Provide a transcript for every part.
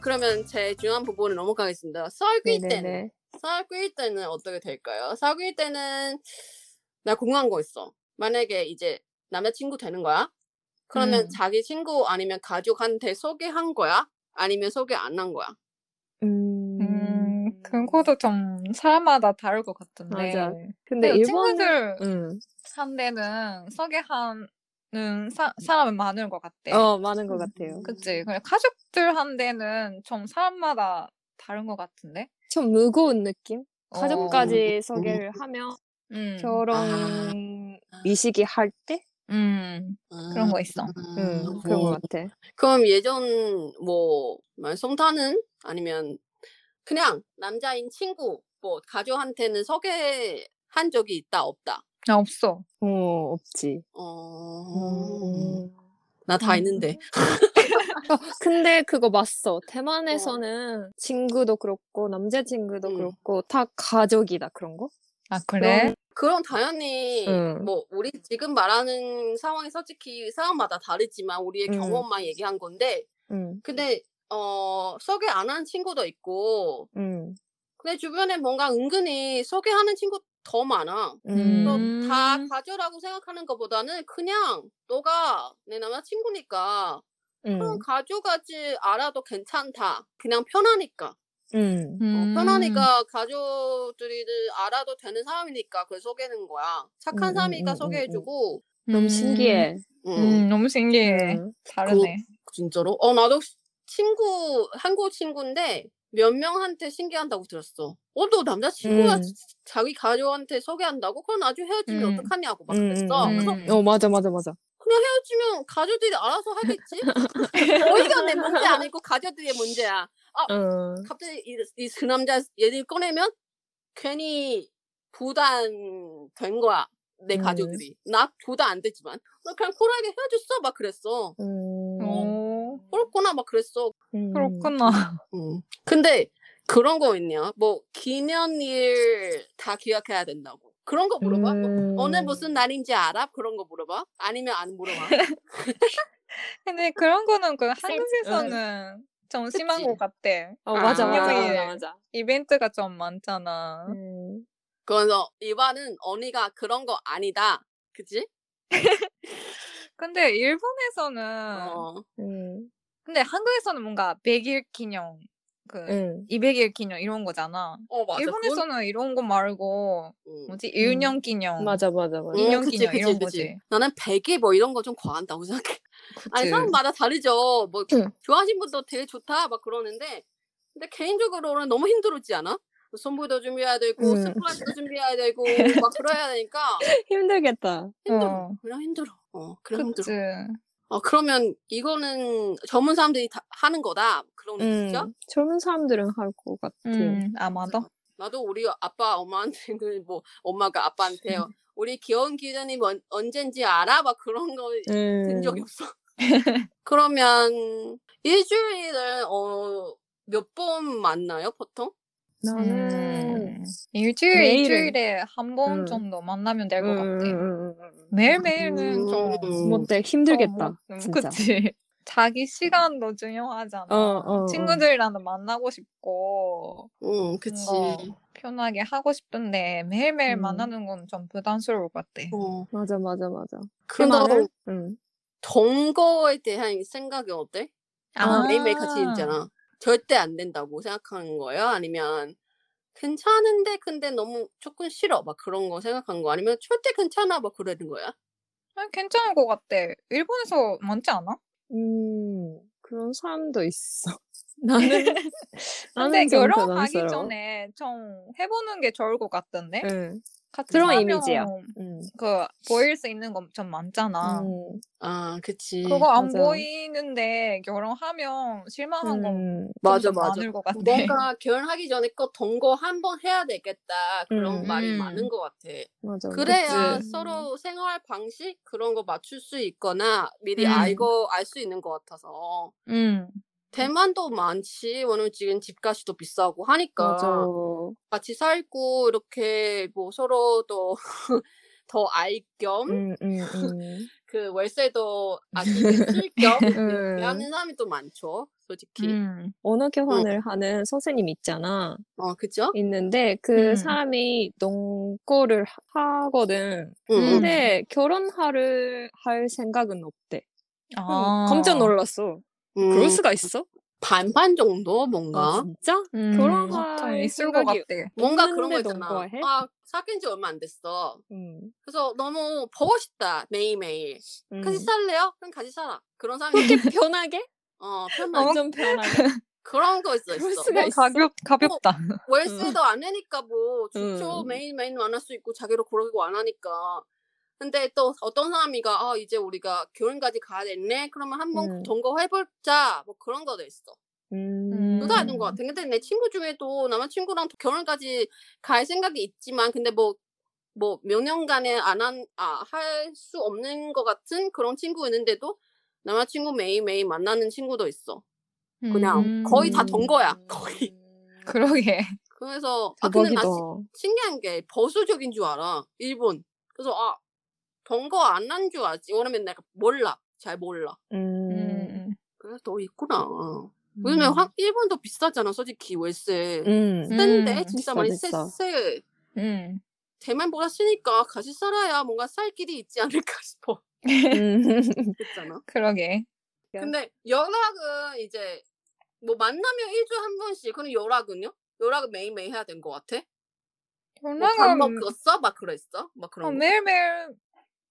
그러면 제 중요한 부분을 넘어가겠습니다. 사귈 때는. 사귈 때는 어떻게 될까요? 사귈 때는 나 궁금한 거 있어. 만약에 이제 남자친구 되는 거야? 그러면 음. 자기 친구 아니면 가족한테 소개한 거야? 아니면 소개 안 한 거야? 음. 음, 그거도 좀 사람마다 다를 것 같은데. 맞아. 근데 근데 일본 친구들 음. 한테는 소개하 는 사, 사람은 많은 것 같대. 어 많은 것 같아요. 그치? 그냥 가족들한테는 좀 사람마다 다른 것 같은데? 좀 무거운 느낌? 어. 가족까지 소개를 하면 음, 결혼 미식이 할 때? 음, 그런 거 있어. 음, 그런 것 같아. 그럼 예전 뭐 송타는 아니면 그냥 남자인 친구 뭐 가족한테는 소개한 적이 있다 없다. 아, 없어. 어 없지. 어... 음. 나다 음. 있는데. 어, 근데 그거 맞어. 대만에서는 친구도 그렇고 남자친구도 음. 그렇고 다 가족이다 그런 거? 아, 그래? 그럼 당연히 응. 뭐 우리 지금 말하는 상황이 솔직히 사람마다 다르지만 우리의 응. 경험만 얘기한 건데 응, 근데 어 소개 안 한 친구도 있고 응, 근데 주변에 뭔가 은근히 소개하는 친구 더 많아. 음. 또다 가져라고 생각하는 것보다는 그냥 너가 내 남자친구니까 그럼 응, 가져가지 알아도 괜찮다. 그냥 편하니까. 응. 어, 음. 편하니까 가족들이 알아도 되는 사람이니까 그걸 소개하는 거야. 착한 음, 사람이니까 음, 음, 소개해주고. 너무 음. 신기해. 음, 음, 너무 신기해. 응. 다르네. 진짜로? 어 나도 친구 한국 친구인데 몇 명한테 신기한다고 들었어. 어 너 남자친구가 음. 자기 가족한테 소개한다고? 그럼 나중에 헤어지면 음. 어떡하냐고 막 음, 그랬어. 음, 그래서 음. 어, 맞아, 맞아, 맞아. 그냥 헤어지면 가족들이 알아서 하겠지? 어이가 내 문제 아니고 가족들의 문제야. 응. 갑자기 이, 이, 그 남자 얘를 꺼내면 괜히 부담된 거야. 내 음. 가족들이. 나 부담 안 되지만. 나 그냥 쿨하게 헤어졌어. 막 그랬어. 음. 오, 그렇구나. 막 그랬어. 음. 그렇구나. 음. 근데 그런 거 있냐? 뭐 기념일 다 기억해야 된다고. 그런 거 물어봐. 뭐, 음. 오늘 무슨 날인지 알아? 그런 거 물어봐. 아니면 안 물어봐. 근데 그런 거는 그 생- 한국에서는 좀 심한? 것 같아. 어, 맞아, 아. 맞아. 맞아, 맞아. 이벤트가 좀 많잖아. 음. 그래서 이반은 언니가 그런 거 아니다. 그치? 근데 일본에서는 어. 음. 근데 한국에서는 뭔가 100일 기념 그 응. 200일 기념 이런 거잖아. 어 맞아. 일본에서는 이런 거 말고 음. 뭐지 1년 기념, 맞아, 맞아, 맞아. 음, 2년 그치, 기념 그치, 이런 그치. 거지. 나는 100일 뭐 이런 거 좀 과한다고 생각해. 아니 그치? 사람마다 다르죠. 뭐 응. 좋아하시는 분도 되게 좋다 막 그러는데 근데 개인적으로는 너무 힘들었지 않아? 선물도 준비해야 되고 음. 스프라이트도 준비해야 되고 막 그래야 되니까 힘들겠다. 힘들어. 어. 그냥 힘들어. 어, 그냥 그치. 힘들어. 어, 그러면 이거는 전문 사람들이 다 하는 거다. 그런 음. 뜻이죠? 젊은 사람들은 할 것 같아. 음, 아마도. 나도 우리 아빠 엄마한테는 뭐 엄마가 아빠한테 우리 귀여운 기준이 뭐, 언젠지 알아? 막 그런 거든 음. 적이 없어. 그러면 일주일을 어, 몇 번 만나요, 보통? 나는 음, 일주일 매일은- 일주일에 한 번 음. 정도 만나면 될것 음, 같아. 음, 음, 음. 매일 매일은 좀 음. 뭐 어때? 힘들겠다. 어, 뭐, 음, 진짜. 그치. 자기 시간도 중요하잖아. 어, 어, 어. 친구들이랑도 만나고 싶고 응, 그치. 뭔가 편하게 하고 싶은데 매일매일 음. 만나는 건 좀 부담스러울 것 같아. 어. 맞아, 맞아, 맞아. 그럼 대만은? 응. 동거에 대한 생각이 어때? 아. 매일매일 같이 있잖아. 절대 안 된다고 생각하는 거예요? 아니면 괜찮은데 근데 너무 조금 싫어 막 그런 거 생각한 거 아니면 절대 괜찮아 막 그러는 거야? 아니, 괜찮을 것 같아. 일본에서 많지 않아? 음, 그런 사람도 있어. 나는, 근데 나는 좀 결혼하기. 전에 좀 해보는 게 좋을 것 같던데? 응. 그런 이미지야. 음. 그 보일 수 있는 거좀 많잖아. 음. 아, 그치. 그거 안 맞아. 보이는데 결혼하면 실망한 거 음. 맞아, 맞아. 많을 것 같아. 뭔가 결혼하기 전에 거 동거 한 번 해야 되겠다. 그런 음. 말이 음. 많은 것 같아. 맞아. 그래야 그치. 서로 생활 방식 그런 거 맞출 수 있거나 미리 음. 알고 알 수 있는 것 같아서 음. 대만도 많지. 왜냐면 지금 집값이 도 비싸고 하니까 맞아. 같이 살고 이렇게 뭐 서로 또 더알겸 음, 음, 음. 그 월세도 아끼게 쓸겸 음. 하는 사람이 또 많죠. 솔직히. 음. 언어 교환을 하는 선생님 있잖아. 어, 그죠? 있는데 그 음. 사람이 농구를 하- 하거든. 근데 결혼할 할 생각은 없대. 아. 깜짝 놀랐어. 음, 그럴 수가 있어? 반반 정도 뭔가 아, 진짜? 음. 결혼할 좀 있을 것 같아. 뭔가 그런 거 있잖아. 아, 사귄 지 얼마 안 됐어. 음. 그래서 너무 보고 싶다 매일 매일. 음. 같이 살래요? 그럼 같이 살아. 그런 사람이 그렇게 편하게? 어 편하게 좀 편하게. 그런 거 있어 그럴 있어. 수가 뭐 있어. 가볍 가볍다. 월세도 안 내니까 뭐 좋죠. 음. 매일 매일 만날 수 있고 자기로 고르고 안 하니까. 근데 또 어떤 사람이가 아 이제 우리가 결혼까지 가야 됐네. 그러면 한번 음. 동거해보자. 뭐 그런 거도 있어. 음. 둘다 있는 것 같아. 근데 내 친구 중에도 남자친구랑 결혼까지 갈 생각이 있지만 근데 뭐 뭐 몇 년간에 안 한 아 할 수 없는 것 같은 그런 친구 있는데도 남자친구 매일매일 만나는 친구도 있어. 그냥 음. 거의 다 동거야. 거의. 그러게. 그래서 아 근데 나. 시- 신기한 게 보수적인 줄 알아. 일본. 그래서 아 동거 안한줄 알지. 왜냐면 내가 몰라. 잘 몰라. 음. 음. 그래서 더 있구나. 왜냐면 화- 일본도 비싸잖아. 솔직히 월세. 음. 센데 음, 진짜 많이 비싸. 쎄. 음. 대만보다 쓰니까 같이 살아야 뭔가 살 길이 있지 않을까 싶어. 음. 그랬잖아. 그러게. 근데 연락은 이제 뭐 만나면 일주일에 한 번씩. 그럼 연락은요? 연락은 매일매일 해야 된 것 같아? 뭐밥 연락은 먹었어? 막 그랬어? 막 어, 그런 거. 매일매일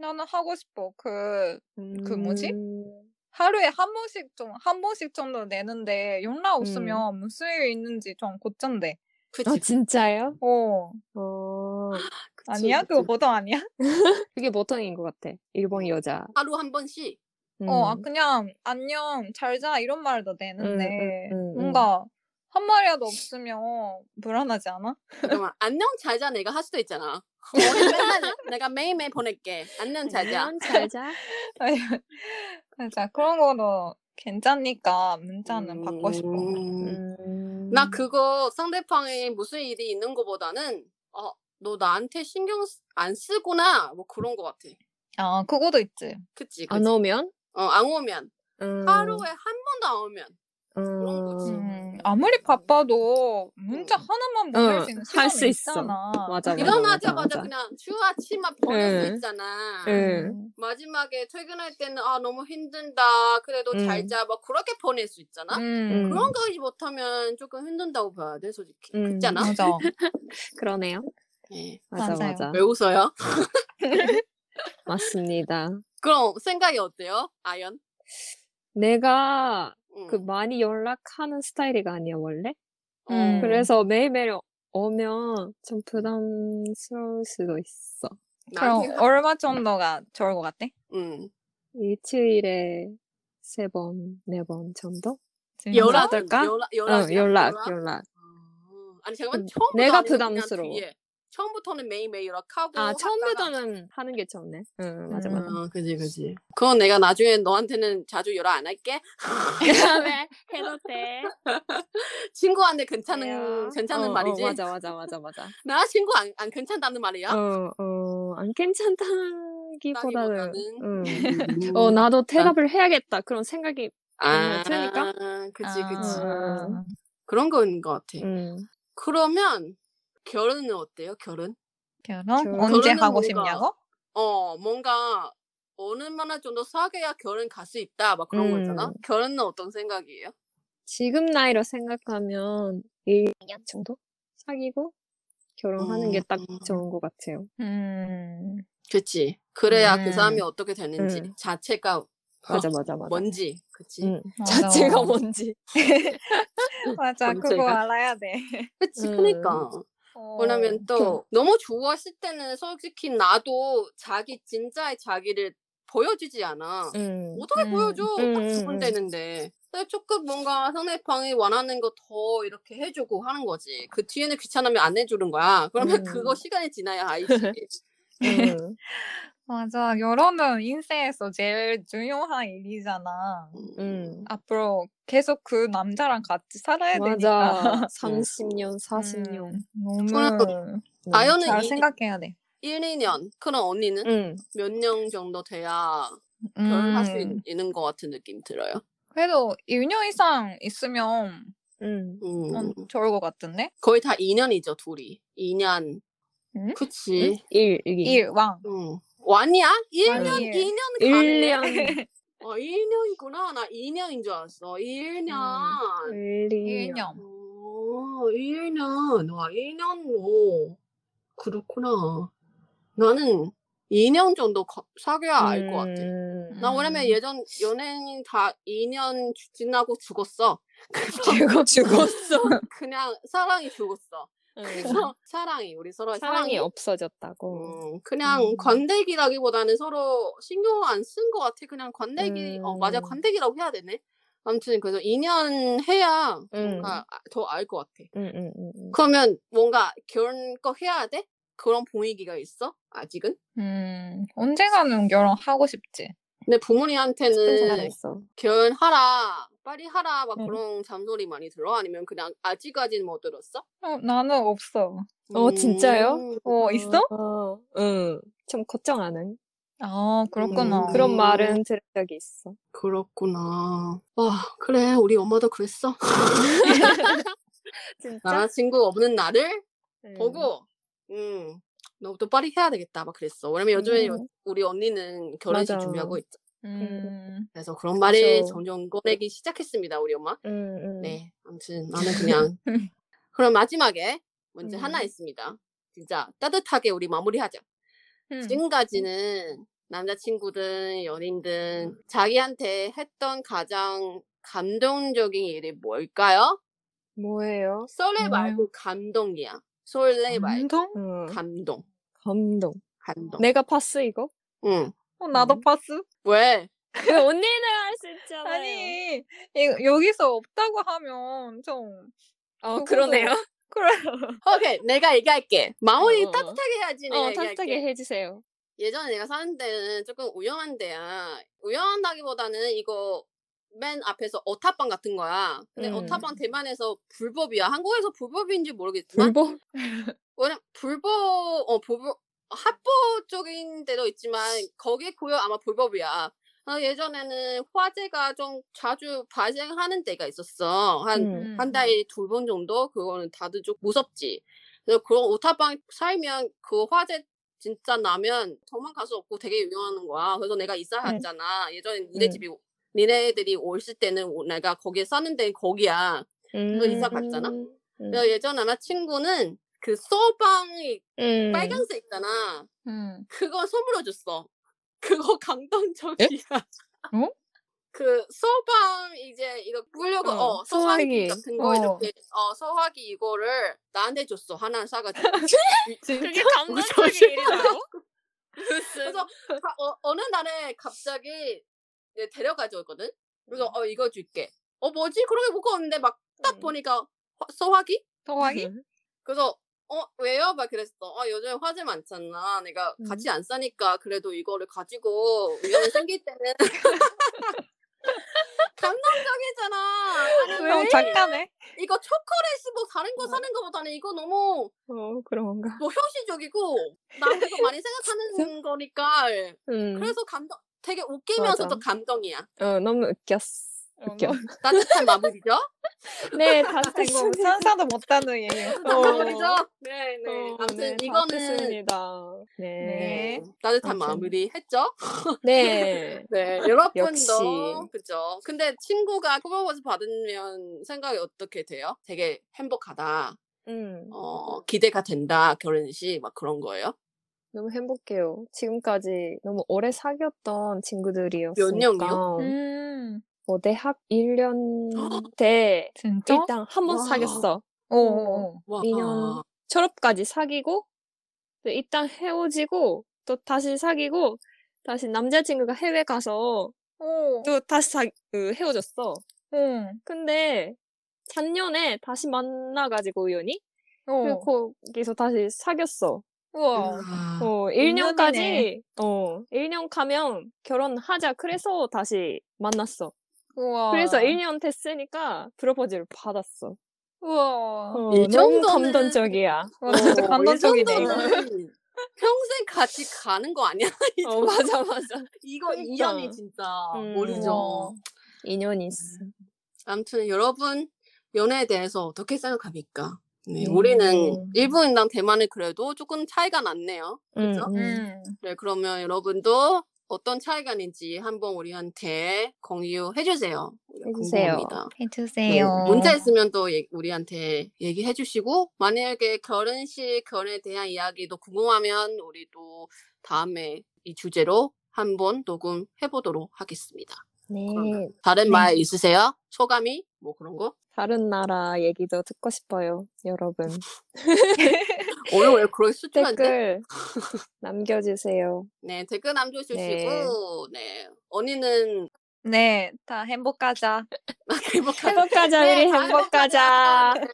나는 하고 싶어. 그그 뭐지? 음. 하루에 한 번씩 좀 한 번씩 정도 내는데 연락 음. 없으면 무슨 일 있는지 좀 곧잔데. 그치. 아 진짜요? 어. 어. 그치, 아니야? 그치. 그거 보통 아니야? 그게 보통인 것 같아. 일본 여자. 하루 한 번씩. 어, 아, 음. 그냥 안녕, 잘 자 이런 말도 되는데 음, 음, 음. 뭔가 한 마리라도 없으면 불안하지 않아? 잠깐만 안녕 잘자 내가 할 수도 있잖아. 맨날 내가 매일매일 보낼게. 안녕 잘자. 안녕, 잘 자. 맞아 그런 거도 괜찮으니까 문자는 받고 싶어. 음. 음. 나 그거 상대방이 무슨 일이 있는 거보다는 어, 너 나한테 신경 쓰- 안 쓰구나 뭐 그런 거 같아. 아 그거도 있지. 그치 그치. 안 오면? 어, 안 오면 음. 하루에 한 번도 안 오면. 음, 아무리 바빠도 문자 음. 하나만 보낼 응, 수 있는 할 시간이 수 있어. 있잖아. 맞아, 맞아. 일어나자마자 맞아. 그냥 주 아침만 보낼 수 응. 있잖아. 응. 음. 마지막에 퇴근할 때는 아 너무 힘든다. 그래도 음. 잘 자. 막 그렇게 보낼 수 있잖아. 음. 그런 거 못하면 조금 힘든다고 봐야 돼 솔직히. 음. 않아? 맞아. 그러네요. 네. 맞아, 맞아요. 맞아. 왜 웃어요? 맞습니다. 그럼 생각이 어때요? 아연? 내가 응. 그 많이 연락하는 스타일이가 아니야, 원래. 음. 그래서 매일매일 오면 좀 부담스러울 수도 있어. 그럼 얼마 정도가 좋을 것 같아? 응. 일주일에 세 번, 네 번 정도? 연락? 연락 응, 연락 연락, 연락. 아니 잠깐만 음, 처음부터 내가 부담스러워. 뒤에? 처음부터는 매일매일 연락하고 아, 하다가- 처음부터는 하는 게 좋네. 응, 맞아, 음. 맞아. 어, 그지 그지. 그건 내가 나중에 너한테는 자주 연락 안 할게. 다음에 해도 돼. 친구한테 괜찮은 그래요. 괜찮은 어, 말이지. 어, 맞아, 맞아, 맞아, 맞아. 나 친구 안, 안 괜찮다는 말이야. 어, 어, 안 괜찮다기보다는, 응. 음. 어, 나도 대답을 해야겠다. 그런 생각이, 아, 들으니까? 그치 그치. 아. 그런 거인 것 같아. 응. 그러면 결혼은 어때요? 결혼? 결혼? 결혼- 언제 하고 뭔가- 싶냐고? 어 뭔가 얼마나 정도 사귀어야 결혼 갈 수 있다 막 그런 거 있잖아. 음. 결혼은 어떤 생각이에요? 지금 나이로 생각하면 1년 정도? 사귀고 결혼하는 게딱 음. 좋은 것 같아요. 음. 그치. 그래야 그 음. 사람이 어떻게 되는지 음. 자체가 맞아, 맞아, 맞아. 뭔지 그치. 응. 맞아. 자체가 뭔지. 맞아. 그거 알아야 돼. 그치. 음. 그니까. 왜냐면 또 좀- 너무 좋아했을 때는 솔직히 나도 자기 진짜의 자기를 보여주지 않아. 음. 어떻게 음. 보여줘? 음, 딱 음, 두번 음. 되는데. 근데 조금 뭔가 상대방이 원하는 거 더 이렇게 해주고 하는 거지. 그 뒤에는 귀찮으면 안 해주는 거야. 그러면 음. 그거 시간이 지나야 알지. 음. 맞아. 결혼은 인생에서 제일 중요한 일이잖아. 음. 앞으로 계속 그 남자랑 같이 살아야 되니까. 맞아. 30년, 40년. 음, 너무 아연은 잘 이- 생각해야 돼. 1, 2년. 그럼 언니는 응. 몇년 정도 돼야 결혼할 수 음, 있, 는 것 같은 느낌 들어요. 그래도 1년 이상 있으면 응. 음. 어, 좋을 것 같은데? 거의 다 2년이죠, 둘이. 2년. 응? 그치. 1, 1. 1, 왕. 응. 완이야? 1년, 완이에요. 2년 가네. 1년. 어, 1년이구나. 나 2년인 줄 알았어. 1년. 1, 1년. 어, 1년. 와, 1년, 오. 그렇구나. 나는 2년 정도 거- 사귀어야 알 것 같아. 음. 나 왜냐면 음. 예전 연예인 다 2년 지나고 죽었어. 죽어, 죽었어. 그냥 사랑이 죽었어. 응. 그래서 사랑이 우리 서로의 사랑이 사랑이 없어졌다고. 음, 그냥 음. 관대기라기보다는 서로 신경 안 쓴 것 같아. 그냥 관대기. 어 맞아 음. 관대기라고 해야 되네. 아무튼 그래서 2년 해야 음. 뭔가 더 알 것 같아. 응. 그러면 뭔가 결혼 거 해야 돼? 그런 분위기가 있어? 아직은? 음, 언젠가는 결혼하고 싶지. 근데 부모님한테는. 결혼하라, 빨리 하라 막 응. 그런 잔소리 많이 들어? 아니면 그냥 아직까지는 못 들었어? 어, 나는 없어. 어, 진짜요? 음, 어, 있어? 어, 응. 좀 걱정하는. 아, 그렇구나. 음. 그런 말은 들은 적이 있어. 그렇구나. 아 그래 우리 엄마도 그랬어. 진짜? 남자친구 없는 나를 응. 보고 음 너도 빨리 해야 되겠다 막 그랬어. 왜냐면 요즘에 음. 우리 언니는 결혼식 맞아. 준비하고 있죠. 음, 그래서 그런 말을 맞아. 점점 꺼내기 시작했습니다 우리 엄마. 응, 응. 네, 아무튼 나는 그냥 그럼 마지막에 문제 음. 하나 있습니다. 진짜 따뜻하게 우리 마무리하자. 음. 지금까지는 남자친구든 연인든 자기한테 했던 가장 감동적인 일이 뭘까요? 뭐예요? 설레 뭐예요? 말고 감동이야. 설레 말고 감동? 응. 감동. 감동. 감동. 내가 봤어, 이거? 응. 어, 나도 음. 봤어. 왜? 왜 언니는 할 수 있잖아요. 아니, 이, 여기서 없다고 하면 좀, 어, 그러네요. 그래. 오케이, 내가 얘기할게. 마무리 어, 어. 따뜻하게 해야지. 내가 어, 얘기할게. 따뜻하게 해주세요. 예전에 내가 사는 데는 조금 우연한 데야. 우연하다기보다는 이거 맨 앞에서 오타방 같은 거야. 근데 음. 오타방 대만에서 불법이야. 한국에서 불법인지 모르겠지만 불법? 왜냐 불법 어 불법 합법 쪽인 데도 있지만 거기 고요 아마 불법이야. 어, 예전에는 화재가 좀 자주 발생하는 때가 있었어. 한 음. 한 달에 두 번 정도 그거는 다들 좀 무섭지. 그래서 그런 오타방 살면 그 화재 진짜 나면 도망갈 수 없고 되게 유명한 거야. 그래서 내가 이사 갔잖아. 예전에 니네 음. 집이 니네들이 오실 때는 오- 내가 거기에 사는 데 거기야. 음. 이사 갔잖아? 음. 그래서 예전 남자친구는 그 소방이 음. 빨간색 있잖아. 음. 그거 선물로 줬어. 그거 감동적이야. 어? 그 소방 이제 이거 뿌려고 어, 어, 소화기. 같은 거 어. 이렇게 어 소화기 이거를 나한테 줬어 하나 사가지고 그게 감동적인 일이라고? 그래서 가- 어, 어느 날에 갑자기 이제 데려가줬거든 그래서 어 이거 줄게 어 뭐지 그렇게 먹고 왔는데 막딱 음. 보니까 화- 소화기 소화기? 그래서 어 왜요? 막 그랬어. 어 요즘 화재 많잖아. 내가 음. 같이 안 사니까 그래도 이거를 가지고 위험이 생길 때는 감동적이잖아. 아니 왜? 어, 작가네. 이거 초콜릿 뭐 다른 거 사는 거보다는 이거 너무 어, 그런가. 뭐 현실적이고 나도 이거 많이 생각하는 거니까 음. 그래서 감동 되게 웃기면서도 맞아. 감동이야. 어, 너무 웃겼어. 어, 웃겨. 따뜻한 마무리죠? 네, 됐습니다. 상상도 못하는 얘기예요. 따뜻한 어. 마무리죠? 네, 네. 어, 아무튼 네, 다 이거는. 네. 네. 따뜻한 아무튼. 마무리 했죠? 네. 네, 여러분도 역시. 그죠. 근데 친구가 프로포즈 받으면 생각이 어떻게 돼요? 되게 행복하다. 음, 어, 기대가 된다. 결혼식 막 그런 거예요? 너무 행복해요. 지금까지 너무 오래 사귀었던 친구들이었으니까. 년이요? 음, 뭐 대학 1년 때 진짜? 일단 한 번 와. 사귀었어. 오, 오, 와, 2년 졸업까지 사귀고 또 일단 헤어지고 또 다시 사귀고 다시 남자친구가 해외 가서 오. 또 다시 사, 그 헤어졌어. 응. 근데 작년에 다시 만나가지고 우연히 어. 거기서 다시 사귀었어. 우와. 아, 어, 인연이네. 1년까지 어, 1년 가면 결혼하자. 그래서 다시 만났어. 우와. 그래서 1년 됐으니까 프로포즈를 받았어. 우와. 어, 이 너무 정도는- 감동적이야. 와, 진짜 어, 감동적이네, 이 이거. 정도는 평생 같이 가는 거 아니야? 이 어. 맞아, 맞아. 이거 그러니까. 인연이 진짜 음. 모르죠. 우와. 인연이 있어. 아무튼 여러분 연애에 대해서 어떻게 생각합니까? 네, 음. 우리는 일본이랑 대만은 그래도 조금 차이가 났네요. 음, 그죠? 음. 음. 네, 그러면 여러분도 어떤 차이가 있는지 한번 우리한테 공유해 주세요. 해주세요. 궁금합니다. 네, 해주세요. 문자 있으면 또 얘- 우리한테 얘기해 주시고 만약에 결혼식 결혼에 대한 이야기도 궁금하면 우리도 다음에 이 주제로 한번 녹음해 보도록 하겠습니다. 네. 다른 네. 말 있으세요? 소감이 뭐 그런 거? 다른 나라 얘기도 듣고 싶어요, 여러분. 오늘 왜 그렇게 수줍한데? 댓글 남겨주세요. 네 댓글 남겨주시고 네. 네, 언니는 네, 다 행복하자. 행복하 행복하자, 네, 우리 다 행복하자. 네,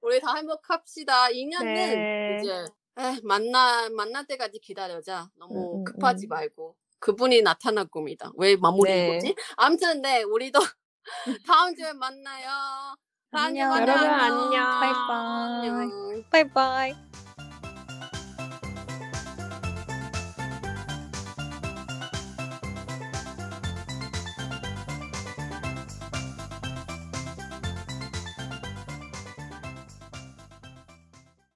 우리 다 행복합시다. 2년은 네. 이제 에, 만나 만날 때까지 기다려자. 너무 음, 음, 급하지 음. 말고 그분이 나타날 겁니다. 왜 마무리 네. 이거지? 아무튼 네 우리도 다음 주에 만나요. 다음 주에 안녕. 만나요. 여러분, 안녕. 바이바이. 바이바이.